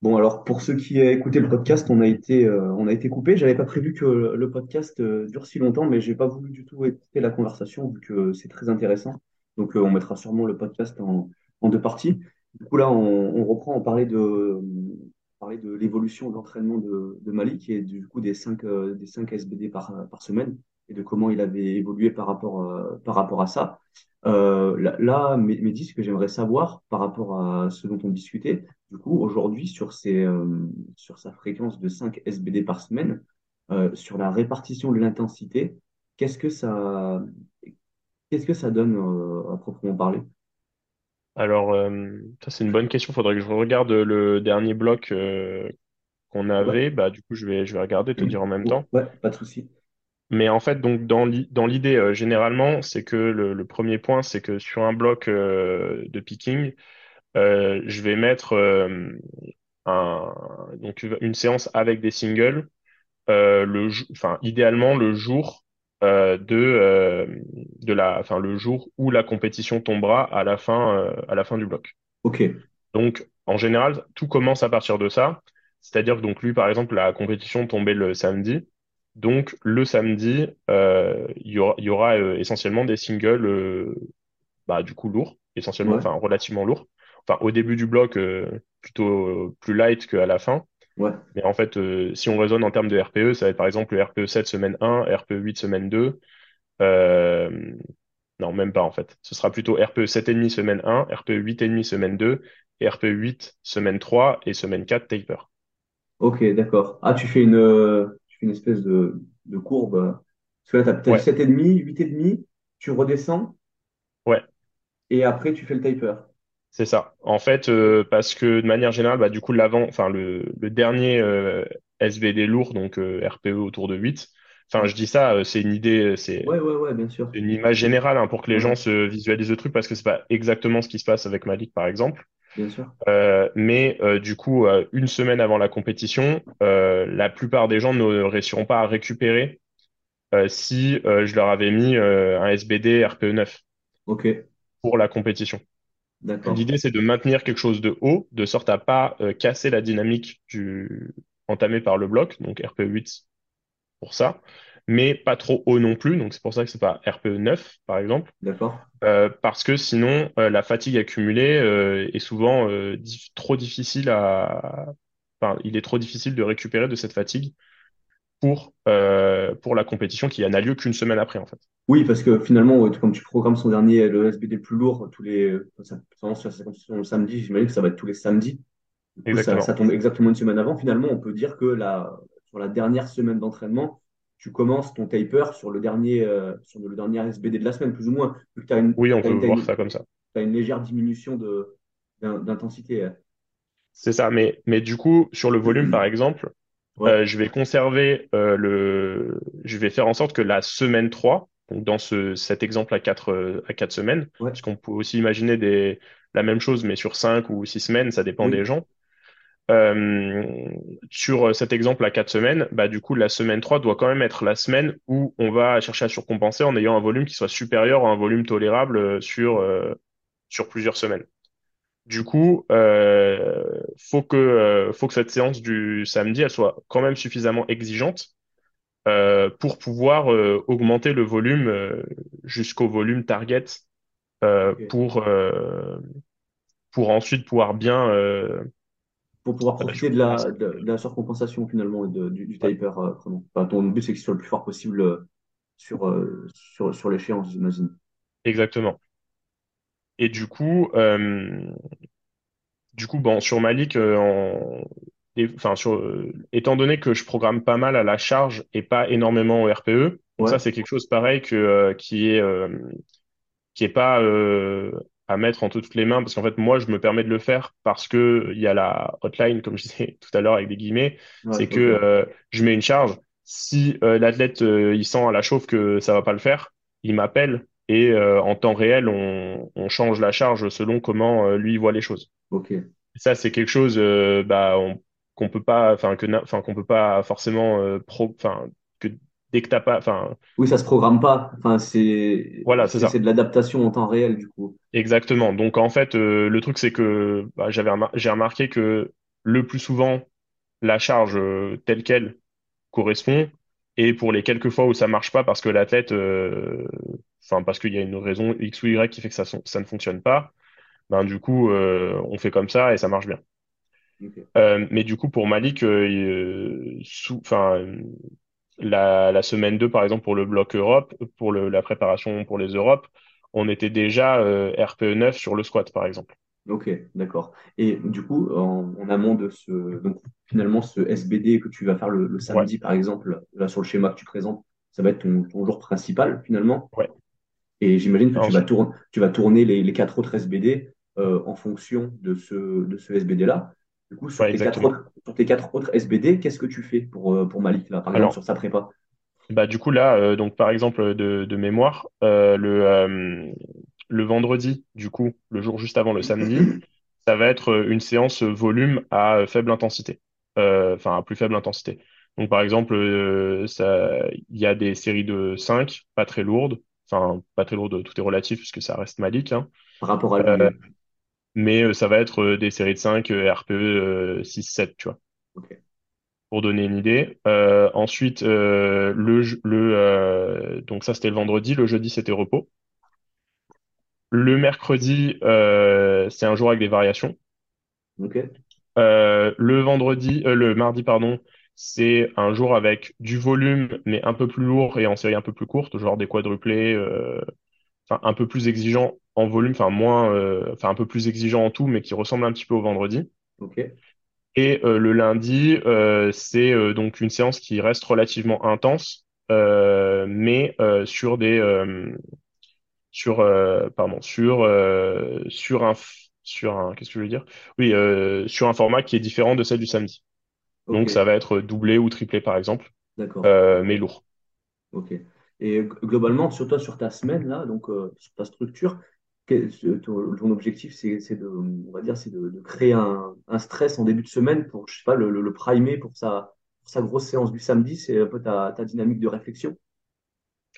Bon, alors pour ceux qui ont écouté le podcast, on a été, euh, on a été coupé. J'avais pas prévu que le podcast euh, dure si longtemps, mais j'ai pas voulu du tout écouter la conversation vu que c'est très intéressant. Donc euh, on mettra sûrement le podcast en, deux parties. Du coup là, on, reprend, on parlait de, parlait de l'évolution de l'entraînement de, de Malik et du coup des 5 des 5 SBD par, par semaine et de comment il avait évolué par rapport, par rapport à ça. Euh, là, là, Mehdi, ce que j'aimerais savoir par rapport à ce dont on discutait, du coup, aujourd'hui, sur ses, euh, sur sa fréquence de 5 SBD par semaine, euh, sur la répartition de l'intensité, qu'est-ce que ça, qu'est-ce que ça donne euh, à proprement parler? Alors, euh, ça c'est une bonne question. Faudrait que je regarde le dernier bloc euh, qu'on Ouais, avait. Bah, du coup, je vais, je vais regarder, te dire en même temps. ouais, pas de souci. Mais en fait, donc dans l'i- dans l'idée euh, généralement, c'est que le, le premier point, c'est que sur un bloc euh, de picking, euh, je vais mettre euh, un, donc une séance avec des singles. euh, le, enfin, idéalement le jour euh, de euh, de la, enfin le jour où la compétition tombera à la fin euh, à la fin du bloc. Ok, Donc, en général, tout commence à partir de ça. C'est-à-dire que donc lui, par exemple, la compétition tombait le samedi. Donc, le samedi, euh, il y aura, y aura, euh, essentiellement des singles, euh, bah, du coup, lourds, essentiellement, ouais, enfin, relativement lourds. Enfin, au début du bloc, plutôt plus light qu'à la fin. ouais, Mais en fait, euh, si on raisonne en termes de RPE, ça va être par exemple le RPE 7 semaine 1, RPE 8 semaine 2. Euh, non, même pas en fait. Ce sera plutôt RPE 7,5 semaine 1, RPE 8,5 semaine 2, et RPE 8 semaine 3 et semaine 4 taper. ok, d'accord. Ah, tu fais une, une espèce de, de courbe. Parce que là, tu as, Ouais, 7,5, 8,5, tu redescends ouais, et après tu fais le taper. c'est ça. En fait, euh, parce que de manière générale, bah, du coup, l'avant, enfin, le, le dernier euh, SVD lourd, donc euh, RPE autour de 8, enfin, je dis ça, c'est une idée, c'est ouais, ouais, ouais, bien sûr. une image générale hein, pour que les gens se visualisent le truc, parce que c'est pas exactement ce qui se passe avec Malik, par exemple. Bien sûr. Euh, mais euh, du coup, euh, une semaine avant la compétition, la plupart des gens ne réussiront pas à récupérer si je leur avais mis un SBD RPE 9 Ok, pour la compétition. L'idée, c'est de maintenir quelque chose de haut, de sorte à pas euh, casser la dynamique du... entamée par le bloc, donc RPE 8 pour ça, mais pas trop haut non plus, donc c'est pour ça que c'est pas RPE 9, par exemple, D'accord. euh, parce que sinon, euh, la fatigue accumulée euh, est souvent dif- trop difficile à... Enfin, il est trop difficile de récupérer de cette fatigue pour, pour la compétition qui n'a lieu qu'une semaine après, en fait. Oui, parce que finalement, comme tu programmes son dernier, le SBD le plus lourd, tous les, ça, ça, ça, le samedi, j'imagine que ça va être tous les samedis. Coup, ça, ça Exactement. tombe exactement une semaine avant. Finalement, on peut dire que la, sur la dernière semaine d'entraînement, tu commences ton taper sur le dernier, euh, sur le dernier SBD de la semaine, plus ou moins, tu as une, Oui, on peut voir une, ça comme ça. t'as une légère diminution d'intensité. C'est ça. Mais, mais du coup, sur le volume, par exemple, Ouais, euh, je vais conserver euh, le, je vais faire en sorte que la semaine 3, donc dans ce, cet exemple à quatre, euh, à quatre semaines, ouais, puisqu'on peut aussi imaginer des, la même chose, mais sur cinq ou six semaines, ça dépend des gens. Euh, sur cet exemple à quatre semaines, bah, du coup, la semaine 3 doit quand même être la semaine où on va chercher à surcompenser en ayant un volume qui soit supérieur à un volume tolérable euh, sur, euh, sur plusieurs semaines. Du coup, euh, faut que, euh, faut que cette séance du samedi, elle soit quand même suffisamment exigeante euh, pour pouvoir euh, augmenter le volume euh, jusqu'au volume target euh, pour, euh, pour ensuite pouvoir bien euh, Pour pouvoir profiter de la, de, de la surcompensation finalement de- du, du taper. euh. Enfin, ton but, c'est qu'il soit le plus fort possible euh, sur, euh, sur, sur l'échéance, j'imagine. exactement. Et du coup, euh, du coup, bon, sur Malik, en, et- enfin, sur, étant donné que je programme pas mal à la charge et pas énormément au RPE, donc ça, c'est quelque chose pareil que, qui est, qui est pas à mettre entre toutes les mains, parce qu'en fait, moi, je me permets de le faire parce que il y a la hotline, comme je disais tout à l'heure avec des guillemets, ouais, c'est que euh, je mets une charge. Si euh, l'athlète euh, il sent à la chauffe que ça va pas le faire, il m'appelle et en temps réel, on, on change la charge selon comment lui voit les choses. Ok. Ça, c'est quelque chose bah, on- qu'on peut pas, enfin que, enfin qu'on peut pas forcément pro, enfin que dès que t'as pas, enfin Oui, ça se programme pas. Enfin, c'est voilà, c'est c'est c'est ça. de l'adaptation en temps réel, du coup. Exactement. Donc en fait, euh, le truc c'est que bah, j'avais remar- j'ai remarqué que le plus souvent, la charge euh, telle qu'elle correspond. Et pour les quelques fois où ça marche pas parce que l'athlète, euh, enfin parce qu'il y a une raison X ou Y qui fait que ça, ça ne fonctionne pas, ben du coup, on fait comme ça et ça marche bien. Euh, mais du coup, pour Malik, euh, sous, la, la semaine 2 par exemple, pour le bloc Europe, pour le, la préparation pour les Europes, on était déjà euh, RPE 9 sur le squat, par exemple. Ok, d'accord. Et du coup, en, en amont de ce, donc finalement, ce SBD que tu vas faire le, le Ouais, samedi, par exemple, là sur le schéma que tu présentes, ça va être ton, ton jour principal finalement. ouais. Et j'imagine que tu vas tourner, tu vas tourner les, les quatre autres SBD euh, en fonction de ce, de ce SBD-là. Du coup, sur ouais, tes quatre autres, sur tes quatre autres SBD, qu'est-ce que tu fais pour, euh, pour Malik, là, par exemple, sur sa prépa? bah, du coup, là, euh, donc, par exemple, de, de mémoire, euh, le, euh, le vendredi, du coup, le jour juste avant le samedi, ça va être une séance volume à faible intensité, enfin à plus faible intensité. Donc par exemple, il y a des séries de 5, pas très lourdes, enfin pas très lourdes, tout est relatif puisque ça reste Malik, hein. Par rapport à lui. Mais euh, ça va être euh, des séries de 5 euh, RPE euh, 6-7, tu vois, pour donner une idée. Euh, ensuite, le, donc ça c'était le vendredi, le jeudi c'était repos. Le mercredi, euh, c'est un jour avec des variations. Euh, le vendredi, euh, le mardi, pardon, c'est un jour avec du volume, mais un peu plus lourd et en série un peu plus courte, genre des quadruplés, enfin un peu plus exigeant en volume, enfin moins, euh, enfin un peu plus exigeant en tout, mais qui ressemble un petit peu au vendredi. Et euh, le lundi, euh, c'est donc une séance qui reste relativement intense, mais sur des, sur, pardon, sur, sur un, sur un, qu'est-ce que je veux dire? Oui, sur un format qui est différent de celle du samedi. Donc ça va être doublé ou triplé par exemple, mais lourd. Ok. Et globalement, sur toi, sur ta semaine, là, donc euh, sur ta structure, ton, ton objectif, c'est de, on va dire, c'est de, de créer un, un stress en début de semaine pour, je sais pas, le, le, le primer pour sa, pour sa grosse séance du samedi. C'est un peu ta, ta dynamique de réflexion.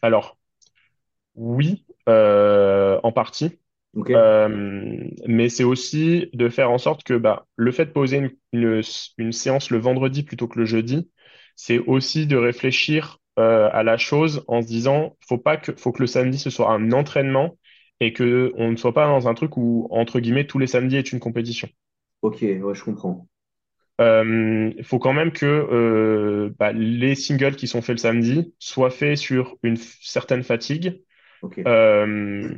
Alors oui, euh, en partie, euh, mais c'est aussi de faire en sorte que bah, le fait de poser une, une, une séance le vendredi plutôt que le jeudi, c'est aussi de réfléchir euh, à la chose en se disant, faut pas que, faut que le samedi ce soit un entraînement et que on ne soit pas dans un truc où entre guillemets tous les samedis est une compétition. Ok, ouais, je comprends. Euh, Il faut quand même que euh, bah, les singles qui sont faits le samedi soient faits sur une certaine fatigue euh,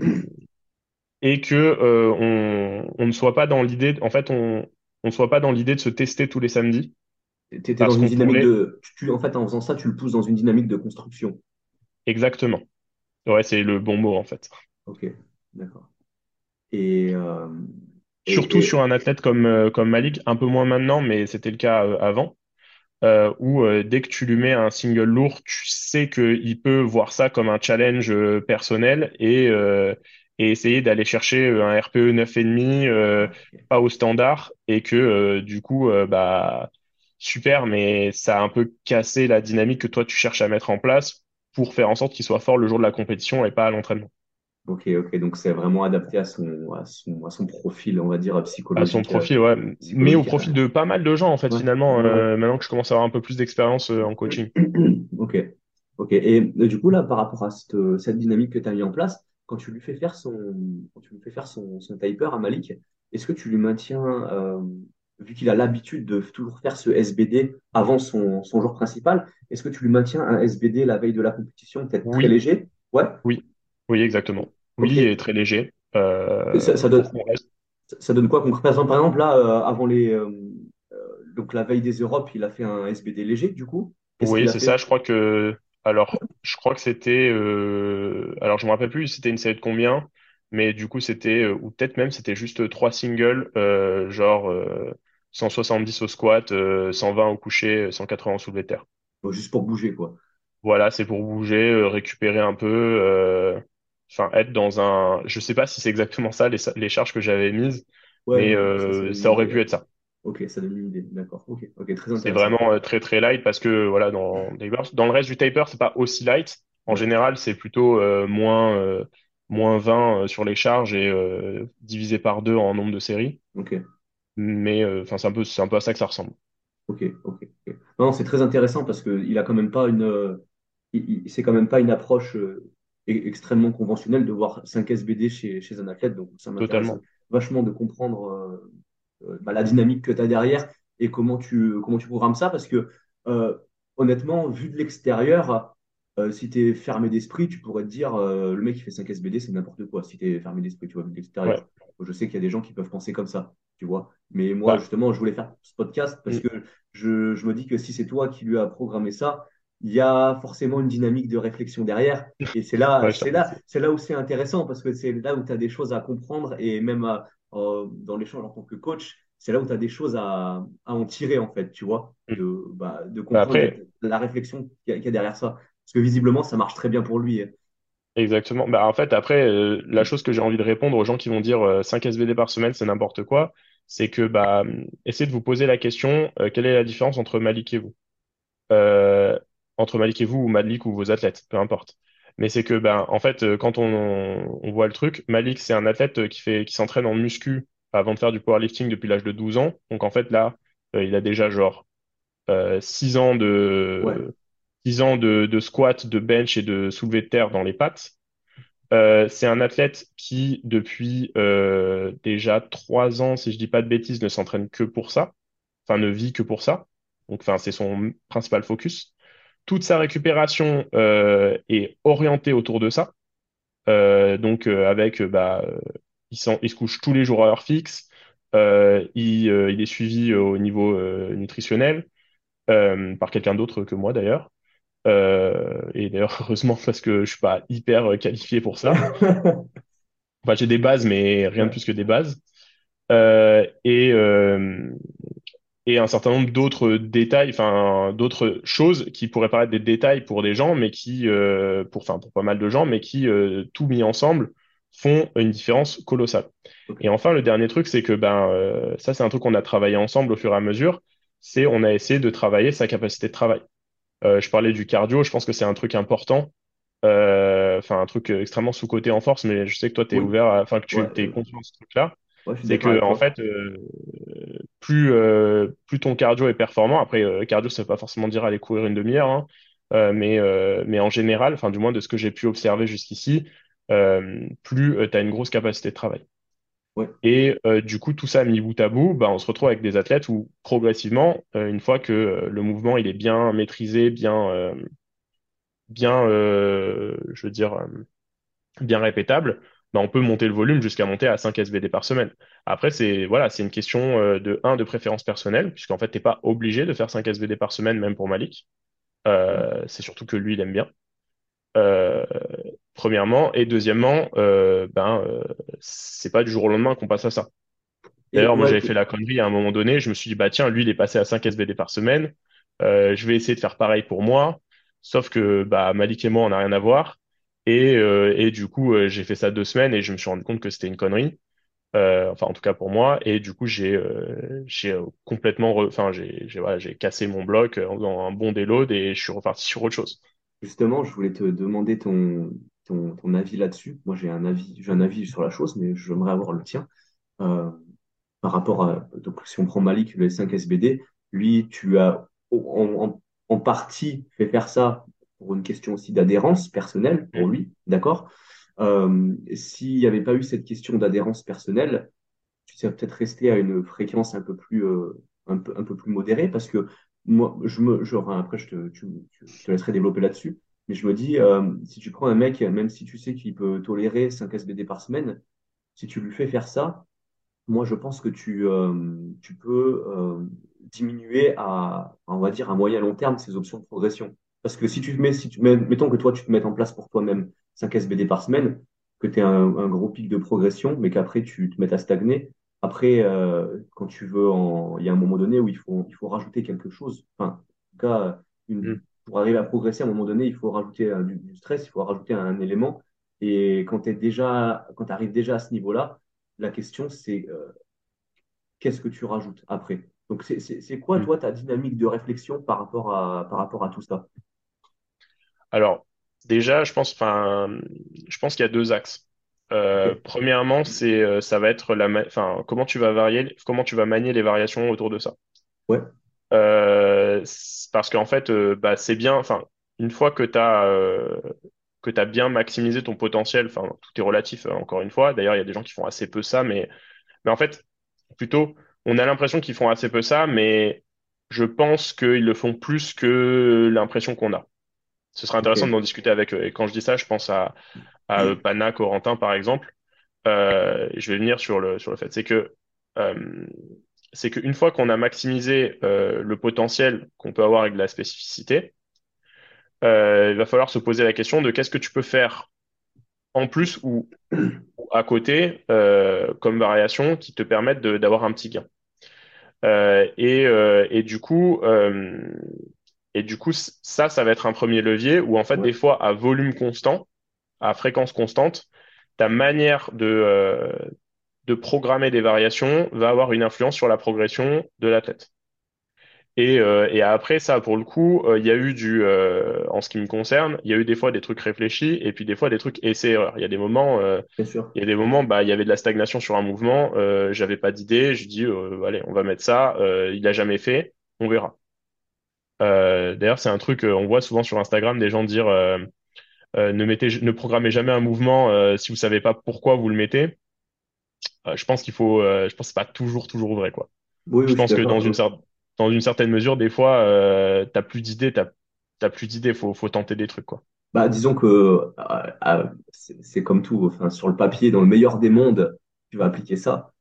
et que euh, on, on ne soit pas dans l'idée, en fait, on, on ne soit pas dans l'idée de se tester tous les samedis T'étais dans parce une qu'on dynamique pourrait de, tu, tu- en fait, en faisant ça, tu le pousses dans une dynamique de construction. exactement. Ouais, c'est le bon mot en fait. Ok, d'accord. Et, euh, et, Surtout sur un athlète comme euh, comme Malik, un peu moins maintenant, mais c'était le cas euh, avant. euh, où euh, dès que tu lui mets un single lourd, tu sais qu'il peut voir ça comme un challenge personnel et, et essayer d'aller chercher un RPE 9,5 euh, ah, ok. pas au standard et que du coup, bah super, mais ça a un peu cassé la dynamique que toi tu cherches à mettre en place pour faire en sorte qu'il soit fort le jour de la compétition et pas à l'entraînement. Ok, ok, donc c'est vraiment adapté à son, à son, à son profil, on va dire, À son psychologique, euh, profil, ouais, mais au psychologique. profil de pas mal de gens en fait Ouais, finalement, ouais, euh, maintenant que je commence à avoir un peu plus d'expérience euh, en coaching. Ok, ok. Et euh, du coup, là, par rapport à cette, euh, cette dynamique que tu as mis en place, quand tu lui fais faire son, quand tu lui fais faire son, son taper à Malik, est-ce que tu lui maintiens, euh, vu qu'il a l'habitude de toujours faire ce SBD avant son, son jour principal, est-ce que tu lui maintiens un SBD la veille de la compétition, peut-être très léger? Ouais, Oui, oui, exactement. ok. Oui, et très léger. Ça, Euh, ça donne, reste. ça donne quoi concrètement? Par exemple, là, euh, avant les, euh, euh, donc la veille des Europes, il a fait un SBD léger, du coup? Qu'est-ce qu'il Oui, a c'est ça. Je crois que. Alors, je crois que c'était. euh, Alors, je me rappelle plus. C'était une série de combien, mais du coup, c'était euh, ou peut-être même c'était juste trois singles, euh, genre euh, 170 au squat, euh, 120 au coucher, 180 au soulevé de terre. Bon, juste pour bouger, quoi. Voilà, c'est pour bouger, euh, récupérer un peu. euh, Enfin, être dans un. Je sais pas si c'est exactement ça les, les charges que j'avais mises, Ouais, mais mais ça, ça euh, ça aurait idée, pu être ça. Ok, ça donne une idée. D'accord. Ok, ok, très C'est vraiment euh, très très light parce que voilà dans dans le reste du taper c'est pas aussi light. En général c'est plutôt euh, moins moins 20 euh, sur les charges et divisé par deux en nombre de séries. Ok. mais enfin, c'est un peu, c'est un peu à ça que ça ressemble. Ok, ok, ok. Non, c'est très intéressant parce qu'il a quand même pas une, il- il- c'est quand même pas une approche extrêmement conventionnelle de voir 5 SBD chez, chez un athlète. Donc, ça m'intéresse vachement de comprendre euh, euh, bah, la dynamique que tu as derrière et comment tu, comment tu programmes ça. Parce que, euh, honnêtement, vu de l'extérieur, euh, si tu es fermé d'esprit, tu pourrais te dire le mec qui fait 5 SBD, c'est n'importe quoi. Si tu es fermé d'esprit, tu vois, vu de Ouais. l'extérieur. Je sais qu'il y a des gens qui peuvent penser comme ça, tu vois. Mais moi, justement, je voulais faire ce podcast parce mm, que je, je me dis que si c'est toi qui lui as programmé ça, il y a forcément une dynamique de réflexion derrière. Et c'est là, ouais, c'est là, c'est là où c'est intéressant parce que c'est là où tu as des choses à comprendre et même à- euh, dans l'échange en tant que coach, c'est là où tu as des choses à, à en tirer en fait, tu vois, Mm. de, bah, de Bah, comprendre après, la réflexion qu'il y, a qu'il y a derrière ça. Parce que visiblement, ça marche très bien pour lui. exactement. Bah, en fait, après, euh, la chose que j'ai envie de répondre aux gens qui vont dire euh, 5 SVD par semaine, c'est n'importe quoi, c'est que bah, essayez de vous poser la question, euh, quelle est la différence entre Malik et vous? Entre Malik et vous, ou Malik ou vos athlètes, peu importe. Mais c'est que, ben, en fait, euh, quand on, on voit le truc, Malik, c'est un athlète euh, qui fait, qui s'entraîne en muscu avant de faire du powerlifting depuis l'âge de 12 ans. Donc, en fait, là, euh, il a déjà genre euh, 6 ans Ouais, de, 6 ans de, de squat, de bench et de soulevé de terre dans les pattes. Euh, c'est un athlète qui, depuis déjà 3 ans, si je dis pas de bêtises, ne s'entraîne que pour ça. Enfin, ne vit que pour ça. Donc, enfin, c'est son principal focus toute sa récupération euh, est orientée autour de ça. Euh, donc euh, avec bah il, se couche tous les jours à heure fixe. Il, il est suivi au niveau nutritionnel par quelqu'un d'autre que moi d'ailleurs. Euh, et d'ailleurs heureusement parce que je suis pas hyper qualifié pour ça. Enfin j'ai des bases mais rien de plus que des bases. Euh, et, euh, et un certain nombre d'autres détails, enfin d'autres choses qui pourraient paraître des détails pour des gens, mais qui, euh, pour, enfin pour pas mal de gens, mais qui, euh, tout mis ensemble, font une différence colossale. Et enfin, le dernier truc, c'est que ben euh, ça, c'est un truc qu'on a travaillé ensemble au fur et à mesure. C'est on a essayé de travailler sa capacité de travail. Euh, je parlais du cardio, je pense que c'est un truc important, euh, enfin un truc extrêmement sous-coté en force, mais je sais que toi, tu es oui, ouvert, à- enfin que ouais, tu t'es euh, conscient de ce truc-là ouais, c'est que en fait, euh, plus euh, plus ton cardio est performant. Après, euh, cardio, ça veut pas forcément dire aller courir une demi-heure, hein, mais mais en général, enfin du moins de ce que j'ai pu observer jusqu'ici, plus tu as une grosse capacité de travail. Ouais, Et du coup, tout ça mis bout à bout, bah, on se retrouve avec des athlètes où progressivement, une fois que le mouvement il est bien maîtrisé, bien bien, je veux dire bien répétable, bah, on peut monter le volume jusqu'à monter à 5 SBD par semaine. Après, c'est voilà, c'est une question euh, de un de préférence personnelle, puisqu'en fait, t'es pas obligé de faire 5 SBD par semaine, même pour Malik. Euh, c'est surtout que lui, il aime bien. Euh, premièrement, et deuxièmement, ben c'est pas du jour au lendemain qu'on passe à ça. D'ailleurs, moi, ouais, j'avais fait la connerie à un moment donné. Je me suis dit, bah tiens, lui, il est passé à 5 SBD par semaine. Je vais essayer de faire pareil pour moi. Sauf que bah, Malik et moi, on n'a rien à voir. Et, euh, et du coup, euh, j'ai fait ça deux semaines et je me suis rendu compte que c'était une connerie. Euh, enfin, en tout cas pour moi. Et du coup, j'ai complètement, enfin, j'ai voilà, cassé mon bloc faisant un bon déload et je suis reparti sur autre chose. Justement, je voulais te demander ton, avis là-dessus. Moi, j'ai un avis, un avis sur la chose, mais j'aimerais avoir le tien. Par rapport à, donc, si on prend Malik, le S5 SBD, lui, tu as en partie fait faire ça pour une question aussi d'adhérence personnelle pour Mm. lui, d'accord? Euh, s'il n'y avait pas eu cette question d'adhérence personnelle, tu serais peut-être resté à une fréquence un peu plus, euh, un peu, un peu plus modérée parce que moi, je me, après, je te, tu- tu- je te laisserai développer là-dessus, mais je me dis, euh, si tu prends un mec, même si tu sais qu'il peut tolérer 5 SBD par semaine, si tu lui fais faire ça, moi, je pense que tu, tu peux diminuer à, on va dire, à moyen long terme ces options de progression. Parce que si tu te mets, si tu mets, mettons que toi, tu te mettes en place pour toi-même 5 SBD par semaine, que tu aies un, un gros pic de progression, mais qu'après tu te mettes à stagner. Après, euh, quand tu veux, en, il y a un moment donné où il faut, il faut rajouter quelque chose. Enfin, en tout cas, une, Mm. pour arriver à progresser, à un moment donné, il faut rajouter du, du stress, il faut rajouter un, élément. Et quand tu déjà, quand arrives déjà à ce niveau-là, la question, c'est euh, qu'est-ce que tu rajoutes après? Donc, c'est quoi, Mm. toi, ta dynamique de réflexion par rapport à, par rapport à tout ça? Alors, déjà, je pense, enfin, je pense qu'il y a deux axes. Euh, premièrement, c'est, euh, ça va être la, ma- enfin, comment tu vas varier, comment tu vas manier les variations autour de ça. Ouais. Euh, c'est parce qu'en fait, euh, bah, c'est bien, enfin, une fois que tu as, que tu as bien maximisé ton potentiel, enfin, tout est relatif, encore une fois. D'ailleurs, il y a des gens qui font assez peu ça, mais, mais en fait, plutôt, on a l'impression qu'ils font assez peu ça, mais je pense qu'ils le font plus que l'impression qu'on a. Ce serait intéressant d'en discuter avec eux. Et quand je dis ça, je pense à, à euh, Pana, Corentin, par exemple. Euh, je vais venir sur le, sur le fait. C'est que, euh, c'est qu'une fois qu'on a maximisé euh, le potentiel qu'on peut avoir avec de la spécificité, il va falloir se poser la question de qu'est-ce que tu peux faire en plus ou, ou à côté comme variation qui te permettent d'avoir un petit gain. Et, et du coup, et du coup, ça, ça va être un premier levier où en fait, Ouais. des fois, à volume constant, à fréquence constante, ta manière de, euh, de programmer des variations va avoir une influence sur la progression de l'athlète. Et, euh, et après ça, pour le coup, euh, il y a eu du, euh, en ce qui me concerne, il y a eu des fois des trucs réfléchis et puis des fois des trucs essais-erreurs. Il y a des moments, euh, il y a des moments, bah, il y avait de la stagnation sur un mouvement, euh, j'avais pas d'idée, je dis, euh, allez, on va mettre ça, euh, il a jamais fait, on verra. Euh, d'ailleurs, c'est un truc, euh, on voit souvent sur Instagram des gens dire, euh, ne mettez, ne programmez jamais un mouvement si vous savez pas pourquoi vous le mettez. Je pense qu'il faut, je pense que pas toujours, toujours vrai, quoi. Oui, Je oui, pense que dans une, cer- dans une certaine mesure, des fois, euh, t'as plus d'idées, t'as, t'as plus d'idées, faut, faut tenter des trucs, quoi. Bah, disons que euh, c'est comme tout. Enfin, sur le papier, dans le meilleur des mondes, tu vas appliquer ça.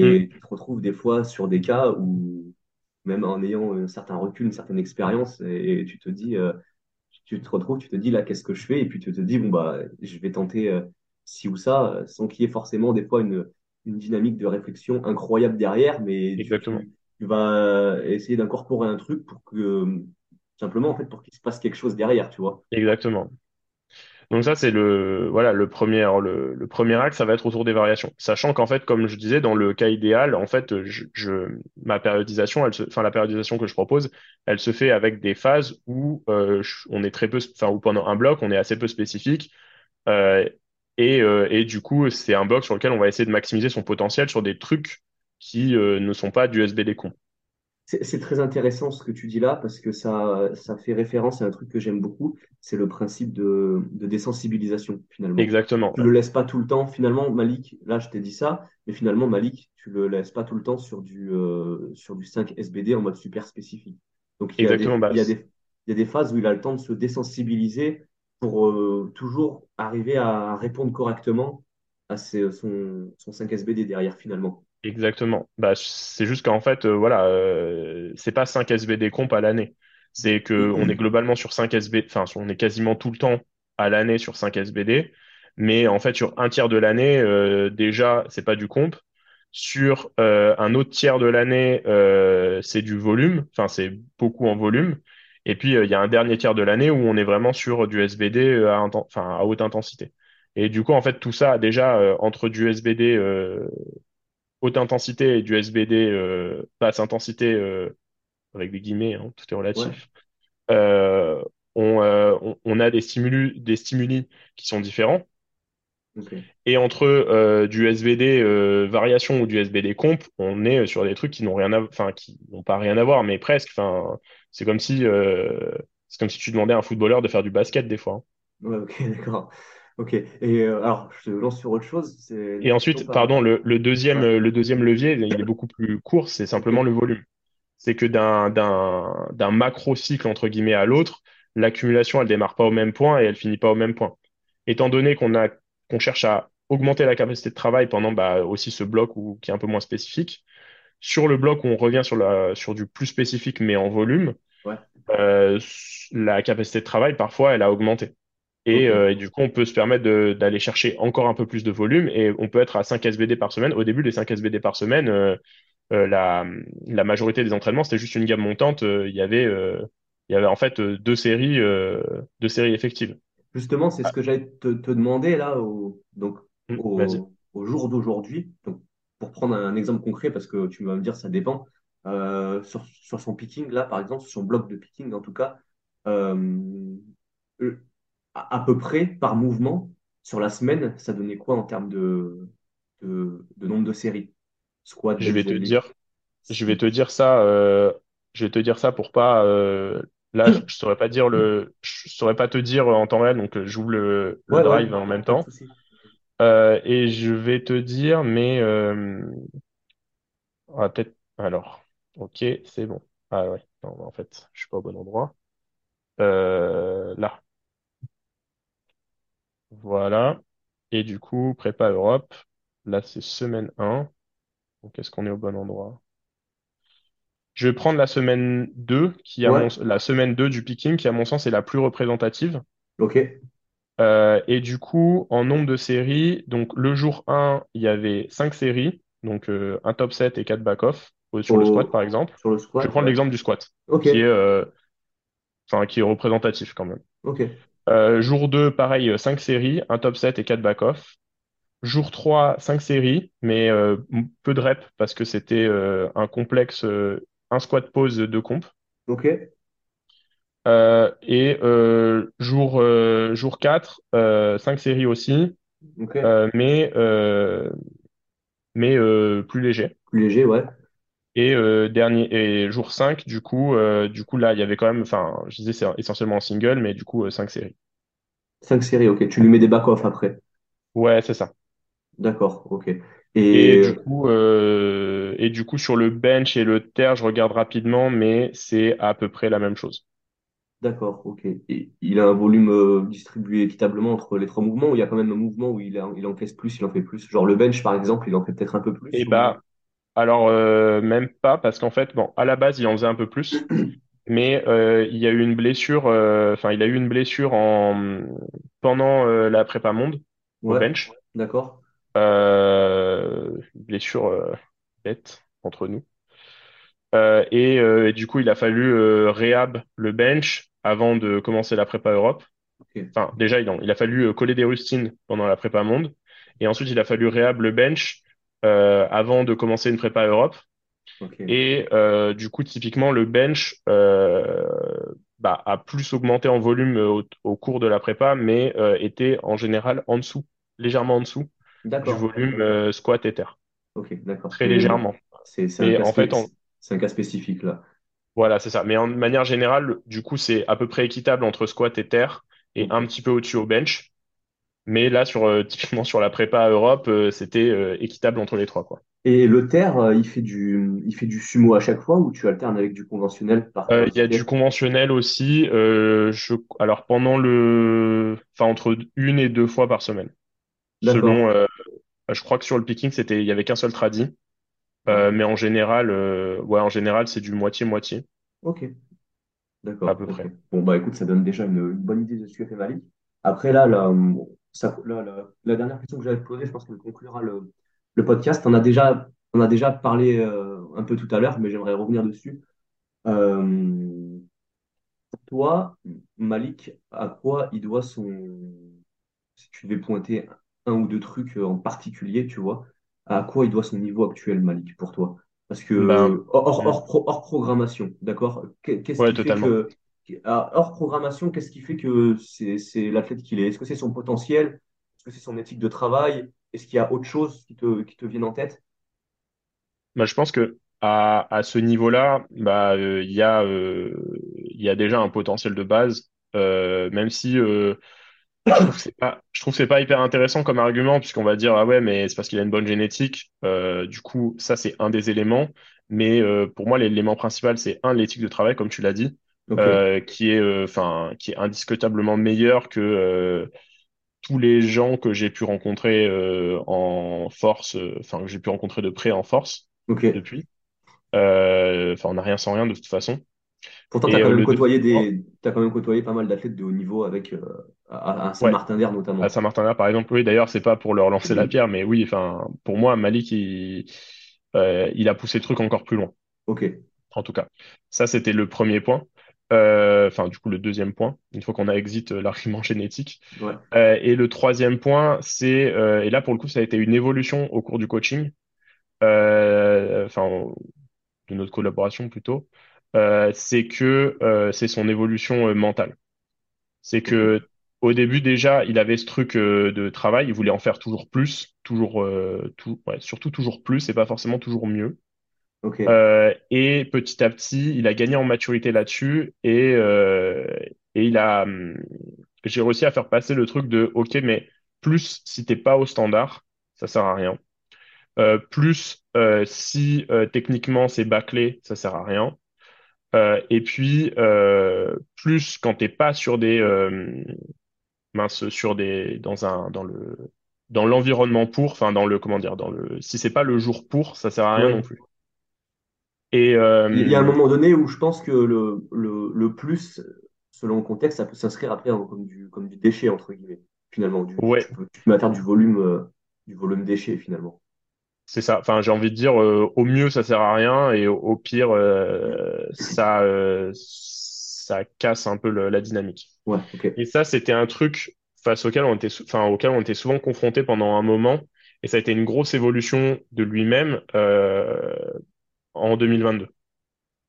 Hmm, Mais tu te retrouves des fois sur des cas où, même en ayant un certain recul, une certaine expérience, et, et tu te dis, euh, tu te retrouves, tu te dis là, qu'est-ce que je fais? Et puis tu te dis, bon, bah, je vais tenter euh, ci ou ça, euh, sans qu'il y ait forcément des fois une, une dynamique de réflexion incroyable derrière, mais tu, exactement, tu, tu vas essayer d'incorporer un truc pour que, simplement, en fait, pour qu'il se passe quelque chose derrière, tu vois. exactement. Donc ça, c'est le, voilà, le premier, le, axe, ça va être autour des variations. Sachant qu'en fait, comme je disais, dans le cas idéal, en fait, ma périodisation, enfin, la périodisation que je propose, elle se fait avec des phases où euh, on est très peu, enfin, où pendant un bloc, on est assez peu spécifique. Euh, et, euh, et du coup, c'est un bloc sur lequel on va essayer de maximiser son potentiel sur des trucs qui ne sont pas du SBD con. C'est très intéressant ce que tu dis là parce que ça, ça fait référence à un truc que j'aime beaucoup, c'est le principe de, de désensibilisation finalement. Exactement, Tu ouais. le laisses pas tout le temps, finalement Malik, là je t'ai dit ça, mais finalement Malik, tu le laisses pas tout le temps sur du, euh, sur du 5 SBD en mode super spécifique. Donc il y a Exactement, des, bah, il y a des, il y a des phases où il a le temps de se désensibiliser pour euh, toujours arriver à répondre correctement à ses- son, son 5 SBD derrière finalement. Exactement. Bah, c'est juste qu'en fait, euh, voilà, euh, c'est pas 5 SBD comp à l'année. C'est que on est globalement sur 5 SBD, enfin, on est quasiment tout le temps à l'année sur 5 SBD. Mais en fait, sur un tiers de l'année, euh, déjà, c'est pas du comp. Sur euh, un autre tiers de l'année, euh, c'est du volume. Enfin, c'est beaucoup en volume. Et puis, euh, il y a un dernier tiers de l'année où on est vraiment sur du SBD à, enfin, à haute intensité. Et du coup, en fait, tout ça, déjà, euh, entre du SBD haute intensité et du SBD euh, basse intensité euh, avec des guillemets, hein, tout est relatif. Euh, on, euh, on, on a des stimuli, des stimuli qui sont différents. Et entre du SBD variation ou du SBD comp, on est sur des trucs qui n'ont rien à, enfin qui n'ont pas rien à voir, mais presque. Enfin, c'est comme si c'est comme si tu demandais à un footballeur de faire du basket des fois. hein. Ouais, ok, d'accord. Ok. Et euh, alors, je te lance sur autre chose. Et ensuite, par pardon, le, le deuxième, Ouais, le deuxième levier, il est beaucoup plus court, c'est simplement le volume. c'est que d'un d'un d'un macro-cycle entre guillemets à l'autre, l'accumulation elle démarre pas au même point et elle finit pas au même point. Étant donné qu'on a qu'on cherche à augmenter la capacité de travail pendant bah, aussi ce bloc où, qui est un peu moins spécifique, sur le bloc où on revient sur la sur du plus spécifique mais en volume, Ouais, euh, la capacité de travail parfois elle a augmenté. Et, euh, et du coup, on peut se permettre d'aller chercher encore un peu plus de volume et on peut être à 5 SBD par semaine. Au début, les 5 SBD par semaine, euh, euh, la, la majorité des entraînements, c'était juste une gamme montante. Il y avait, il y avait en fait deux séries, deux séries effectives. Justement, c'est ce Ah, que j'allais te, te demander là, au, donc, vas-y. au, au jour d'aujourd'hui. Pour prendre un exemple concret, parce que tu vas me dire ça dépend. Sur, sur son picking, là, par exemple, sur son bloc de picking, en tout cas, à, à peu près par mouvement, sur la semaine, ça donnait quoi en termes de, de, de nombre de séries? Je vais te dire, je vais te dire ça, euh, je vais te dire ça pour pas, euh, là, je, je saurais pas dire le, je saurais pas te dire en temps réel, donc euh, j'ouvre le, le Ouais, ouais, drive en même temps. Euh, et je vais te dire, mais ah, peut-être. Alors, ok, c'est bon. Ah ouais, non, en fait, je suis pas au bon endroit. Là, voilà. Et du coup, prépa Europe. Là, c'est semaine un Donc, est-ce qu'on est au bon endroit? Je vais prendre la semaine 2 qui à mon, Ouais, la semaine 2 du picking, qui à mon sens est la plus représentative. ok, Euh, et du coup, en nombre de séries, donc le jour un il y avait 5 séries, donc euh, un top 7 et 4 back-off euh, sur le squat, au, par exemple. sur le Je vais squat, prendre ouais. l'exemple du squat, Ok, qui est, euh, enfin, qui est représentatif quand même. ok, Euh, jour 2 pareil, euh, 5 séries, un top 7 et 4 back-off. Jour 3 5 séries, mais euh, peu de reps parce que c'était euh, un complexe, euh, un squat pause de comp. ok, Euh, et euh, jour, euh, jour 4 euh, 5 séries aussi, ok. euh, mais, euh, mais euh, plus léger. Plus léger, ouais. Et euh, dernier et jour 5 du coup, euh, du coup là, il y avait quand même, enfin, je disais c'est essentiellement en single, mais du coup euh, 5 séries. Cinq séries, ok. Tu lui mets des back-off après. Ouais, c'est ça. D'accord, ok. Et Et du coup, euh, et du coup sur le bench et le terre, je regarde rapidement, mais c'est à peu près la même chose. d'accord, ok. Et il a un volume euh, distribué équitablement entre les trois mouvements, ou il y a quand même un mouvement où il, a- il encaisse plus, il en fait plus? Genre le bench, par exemple, il en fait peut-être un peu Et plus, ou... bah alors euh, même pas parce qu'en fait, bon, à la base il en faisait un peu plus. mais euh, il y a eu une blessure, euh, enfin, il a eu une blessure en, pendant euh, la prépa monde au Ouais, bench. d'accord, Euh, blessure euh, bête entre nous. Euh, et, euh, et du coup, il a fallu euh, réhab le bench avant de commencer la prépa Europe. ok, Enfin, déjà, il, en- il a fallu euh, coller des rustines pendant la prépa monde. Et ensuite, il a fallu réhab le bench avant de commencer une prépa Europe. Et euh, du coup, typiquement, le bench euh, bah, a plus augmenté en volume euh, au, au cours de la prépa, mais euh, était en général en dessous, légèrement en dessous du volume euh, squat et terre. ok, d'accord. Très légèrement. c'est un en fait, un cas spécifique, là. voilà, c'est ça. Mais en manière générale, du coup, c'est à peu près équitable entre squat et terre et un petit peu au-dessus au bench. Mais là, sur, euh, typiquement sur la prépa Europe, euh, c'était euh, équitable entre les trois, quoi. Et le terre, euh, il fait du, il fait du sumo à chaque fois, ou tu alternes avec du conventionnel par Euh, Il y a du conventionnel aussi. euh, je, alors pendant le, enfin entre une et deux fois par semaine, selon. Euh, je crois que sur le picking c'était, il y avait qu'un seul tradi, euh, mais en général, euh, ouais, en général c'est du moitié-moitié ok. à D'accord, peu ok. près. Bon, bah écoute, ça donne déjà une, une bonne idée de ce que fait Malik. Après, là, là, bon, ça, la dernière question que j'avais posée, je pense qu'elle conclura le, le podcast. On a déjà, on a déjà parlé euh, un peu tout à l'heure, mais j'aimerais revenir dessus. Euh, toi, Malik, à quoi il doit son... Si tu devais pointer un ou deux trucs en particulier, tu vois, à quoi il doit son niveau actuel, Malik, pour toi? Parce Ben, que hors, hmm, hors, pro- hors programmation, d'accord? Qu'est- Qu'est-ce ouais, qui fait totalement. que... ah, Hors programmation, qu'est-ce qui fait que c'est l'athlète qu'il est? Est-ce que c'est son potentiel? Est-ce que c'est son éthique de travail? Est-ce qu'il y a autre chose qui te, vient en tête? Ben, je pense que à, ce niveau-là, bah, euh, il y a, euh, il y a déjà un potentiel de base, euh, même si Je trouve que c'est pas, pas hyper intéressant comme argument, puisqu'on va dire, ah ouais, mais c'est parce qu'il a une bonne génétique. Du coup, ça, c'est un des éléments. Mais pour moi, l'élément principal, c'est un, l'éthique de travail, comme tu l'as dit, Euh, qui est, euh, enfin, qui est indiscutablement meilleur que euh, tous les gens que j'ai pu rencontrer en force, enfin, que j'ai pu rencontrer de près en force depuis. Enfin, on n'a rien sans rien de toute façon. Pourtant, tu as euh, des, t'as quand même côtoyé pas mal d'athlètes de haut niveau avec, euh, à, à ouais, Saint-Martin-d'Air À notamment. Saint-Martin-là, par exemple, oui, d'ailleurs, c'est pas pour leur lancer la pierre, mais oui, enfin, pour moi, Malik, il, euh, il a poussé le truc encore plus loin, Ok, en tout cas. Ça, c'était le premier point. Euh, Enfin, du coup, le deuxième point, une fois qu'on a exit euh, l'argument génétique. ouais, Euh, et le troisième point, c'est, et là, pour le coup, ça a été une évolution au cours du coaching, enfin, de notre collaboration plutôt, c'est que c'est son évolution mentale. C'est que au début déjà, il avait ce truc euh, de travail, il voulait en faire toujours plus, toujours, euh, tout, ouais, surtout toujours plus et pas forcément toujours mieux. Euh, et petit à petit, il a gagné en maturité là-dessus et, euh, et il a, hum, j'ai réussi à faire passer le truc de, OK, mais plus si t'es pas au standard, ça sert à rien. Euh, plus euh, si euh, techniquement c'est bâclé, ça sert à rien. Euh, et puis euh, plus quand t'es pas sur des euh, mince sur des dans un dans le dans l'environnement pour, enfin dans le comment dire dans le si c'est pas le jour pour, ça sert à rien non plus. Et Il y a un euh, moment donné où je pense que le, le, le plus, selon le contexte, ça peut s'inscrire après en- comme du, comme du déchet, entre guillemets. Finalement, du, ouais, tu peux, tu peux faire du volume, euh, du volume déchet, finalement. c'est ça. Enfin, j'ai envie de dire euh, au mieux ça sert à rien et au, au pire euh, ça euh, ça casse un peu le- la dynamique. Ouais. Et ça, c'était un truc face auquel on était, enfin, auquel on était souvent confronté pendant un moment. Et ça a été une grosse évolution de lui-même euh, en 2022.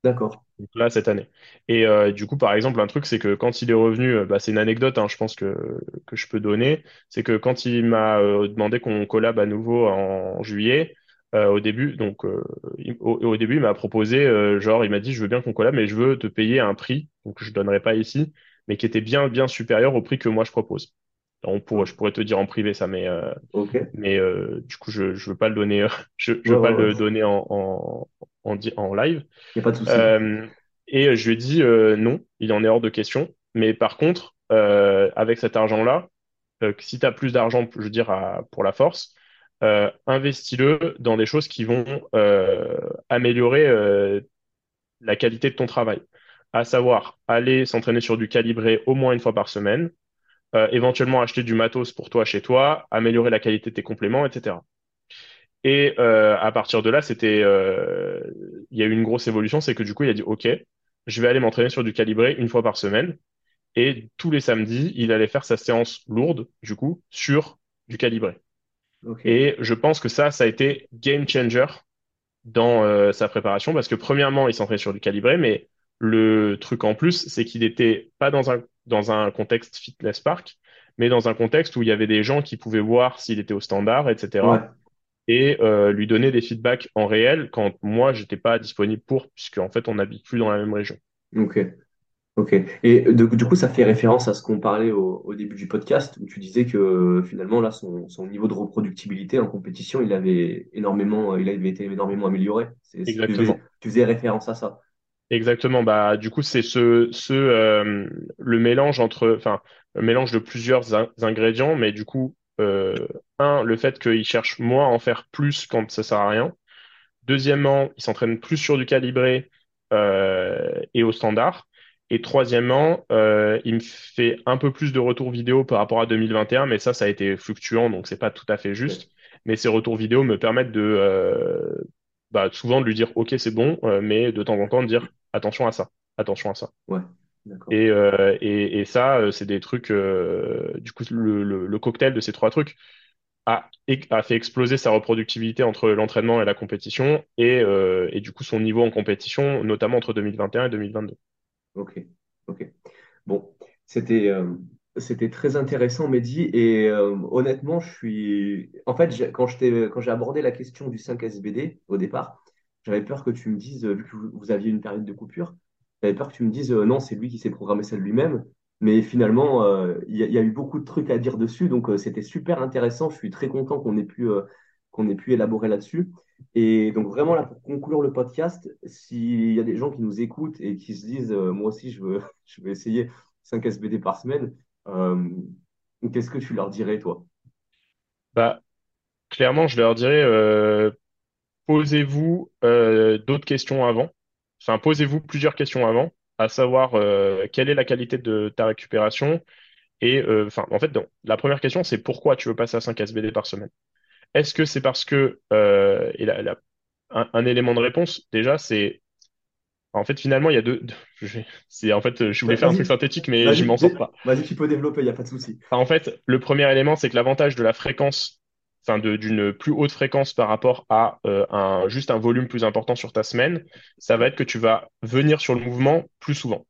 D'accord. Donc là, cette année. Et euh, du coup, par exemple, un truc, c'est que quand il est revenu, euh, bah, c'est une anecdote, hein, je pense que, que je peux donner, c'est que quand il m'a euh, demandé qu'on collab à nouveau en juillet, au début, donc il- au, au début, il m'a proposé, genre, il m'a dit, je veux bien qu'on collab, mais je veux te payer un prix, donc je donnerai pas ici, mais qui était bien, bien supérieur au prix que moi je propose. On pourrait, je pourrais te dire en privé ça, mais euh, mais euh, du coup, je je veux pas le donner, je je ouais, veux pas ouais. le donner en en en, en live. Il n'y a pas de souci. Euh, et je lui ai dit euh, non, il en est hors de question. Mais par contre, euh, avec cet argent-là, euh, si tu as plus d'argent, je veux dire, à- pour la force, euh, investis-le dans des choses qui vont euh, améliorer euh, la qualité de ton travail. À savoir, aller s'entraîner sur du calibré au moins une fois par semaine, euh, éventuellement acheter du matos pour toi chez toi, améliorer la qualité de tes compléments, etc. Et euh, à partir de là, c'était, euh, il y a eu une grosse évolution, c'est que du coup, il a dit, OK, je vais aller m'entraîner sur du calibré une fois par semaine. Et tous les samedis, il allait faire sa séance lourde, du coup, sur du calibré. Et je pense que ça, ça a été game changer dans euh, sa préparation, parce que premièrement, il s'entraînait sur du calibré, mais le truc en plus, c'est qu'il était pas dans un, dans un contexte fitness park, mais dans un contexte où il y avait des gens qui pouvaient voir s'il était au standard, Ouais. etc et euh, lui donner des feedbacks en réel quand moi j'étais pas disponible pour puisque en fait on n'habite plus dans la même région. Ok. Ok. Et de- du coup, ça fait référence à ce qu'on parlait au, au début du podcast, où tu disais que finalement, là, son, son niveau de reproductibilité en compétition, il avait énormément, il avait été énormément amélioré. Tu faisais, Exactement. tu faisais référence à ça. Exactement. Bah du coup c'est ce ce euh, le mélange entre enfin le mélange de plusieurs in- ingrédients, mais du coup euh, un le fait qu'il cherche moins à en faire plus quand ça sert à rien. Deuxièmement, il s'entraîne plus sur du calibré euh, et au standard. Et troisièmement, euh, il me fait un peu plus de retours vidéo par rapport à 2021, mais ça, ça a été fluctuant, donc c'est pas tout à fait juste. Mais ces retours vidéo me permettent de euh, bah, souvent de lui dire OK, c'est bon, euh, mais de temps en temps de dire attention à ça, attention à ça. Ouais. Et, euh, et, et ça, euh, c'est des trucs. euh, du coup, le, le, le cocktail de ces trois trucs a, a fait exploser sa reproductivité entre l'entraînement et la compétition, et, et du coup son niveau en compétition, notamment entre 2021 et 2022. Ok. Ok. Bon, c'était c'était très intéressant, Mehdi. Et euh, honnêtement, je suis. En fait, quand j'ai abordé la question du 5 SBD au départ, j'avais peur que tu me dises, vu que vous, aviez une période de coupure, j'avais peur que tu me dises euh, non, c'est lui qui s'est programmé ça lui-même. Mais finalement, euh, il y, a eu beaucoup de trucs à dire dessus. Donc, c'était super intéressant. Je suis très content qu'on ait pu, qu'on ait pu élaborer là-dessus. Et donc, vraiment, là, pour conclure le podcast, s'il y a des gens qui nous écoutent et qui se disent, moi aussi, je veux, je veux essayer 5 SBD par semaine. Euh, qu'est-ce que tu leur dirais, toi? Bah, clairement, je leur dirais, euh, posez-vous euh, d'autres questions avant. Enfin, posez-vous plusieurs questions avant, à savoir quelle est la qualité de ta récupération. Et en fait, la première question, c'est pourquoi tu veux passer à 5 SBD par semaine? Est-ce que c'est parce que, et un élément de réponse, déjà, c'est En fait, finalement, il y a deux. C'est en fait, je voulais faire un truc synthétique, mais je m'en sors pas. vas-y, tu peux développer, il n'y a pas de souci. En fait, le premier élément, c'est que l'avantage de la fréquence, enfin, d'une plus haute fréquence par rapport à euh, un juste un volume plus important sur ta semaine, ça va être que tu vas venir sur le mouvement plus souvent.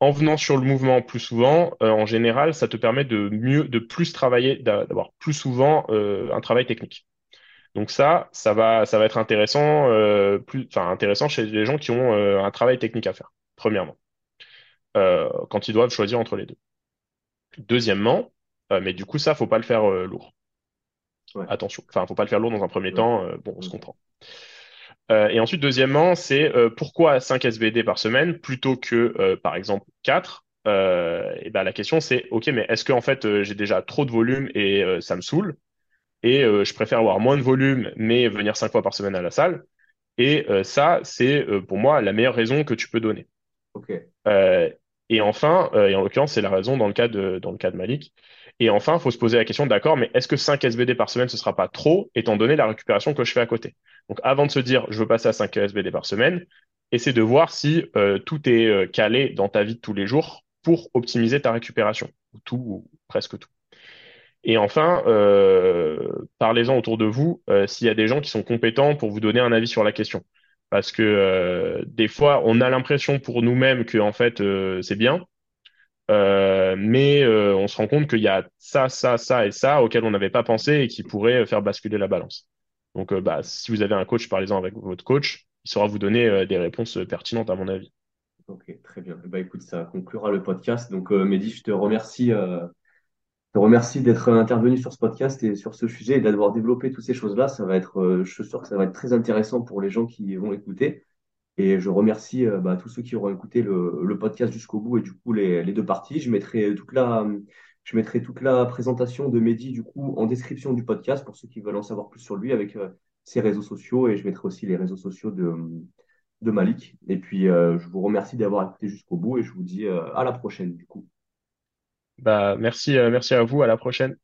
en venant sur le mouvement plus souvent, euh, en général, ça te permet de mieux, de plus travailler, d'a- d'avoir plus souvent euh, un travail technique. Donc ça, ça va, ça va être intéressant, euh, plus, enfin intéressant chez les gens qui ont euh, un travail technique à faire. Premièrement, euh, quand ils doivent choisir entre les deux. Deuxièmement, mais du coup ça, faut pas le faire lourd. Ouais, Attention, enfin faut pas le faire lourd dans un premier ouais, temps. bon, on se comprend. Et ensuite, deuxièmement, c'est pourquoi 5 SVD par semaine plutôt que, par exemple, 4? Euh, et ben, la question, c'est, OK, mais est-ce que en fait, j'ai déjà trop de volume et ça me saoule? Et euh, je préfère avoir moins de volume, mais venir 5 fois par semaine à la salle. Et euh, ça, c'est euh, pour moi la meilleure raison que tu peux donner. et enfin, et en l'occurrence, c'est la raison dans le cas de, dans le cas de Malik. Et enfin, il faut se poser la question, d'accord, mais est-ce que 5 SBD par semaine, ce sera pas trop, étant donné la récupération que je fais à côté? Donc, avant de se dire, je veux passer à 5 SBD par semaine, essaie de voir si tout est calé dans ta vie de tous les jours pour optimiser ta récupération. Tout, ou presque tout. Et enfin, euh, parlez-en autour de vous euh, s'il y a des gens qui sont compétents pour vous donner un avis sur la question. Parce que euh, des fois, on a l'impression pour nous-mêmes que en fait c'est bien, mais on se rend compte qu'il y a ça, ça, ça et ça auquel on n'avait pas pensé et qui pourrait faire basculer la balance. Donc, bah, si vous avez un coach, parlez-en avec votre coach, il saura vous donner des réponses pertinentes à mon avis. ok, très bien. Bah écoute, ça conclura le podcast. Donc, Mehdi, je te remercie, te remercie d'être intervenu sur ce podcast et sur ce sujet et d'avoir développé toutes ces choses-là. Ça va être, euh, je suis sûr que ça va être très intéressant pour les gens qui vont écouter. Et je remercie euh, bah, tous ceux qui auront écouté le, podcast jusqu'au bout et du coup les, deux parties. Je mettrai toute la, je mettrai toute la présentation de Mehdi du coup en description du podcast pour ceux qui veulent en savoir plus sur lui avec euh, ses réseaux sociaux et je mettrai aussi les réseaux sociaux de, Malik. Et puis je vous remercie d'avoir écouté jusqu'au bout et je vous dis à la prochaine du coup. Bah, merci, euh, merci à vous, à la prochaine.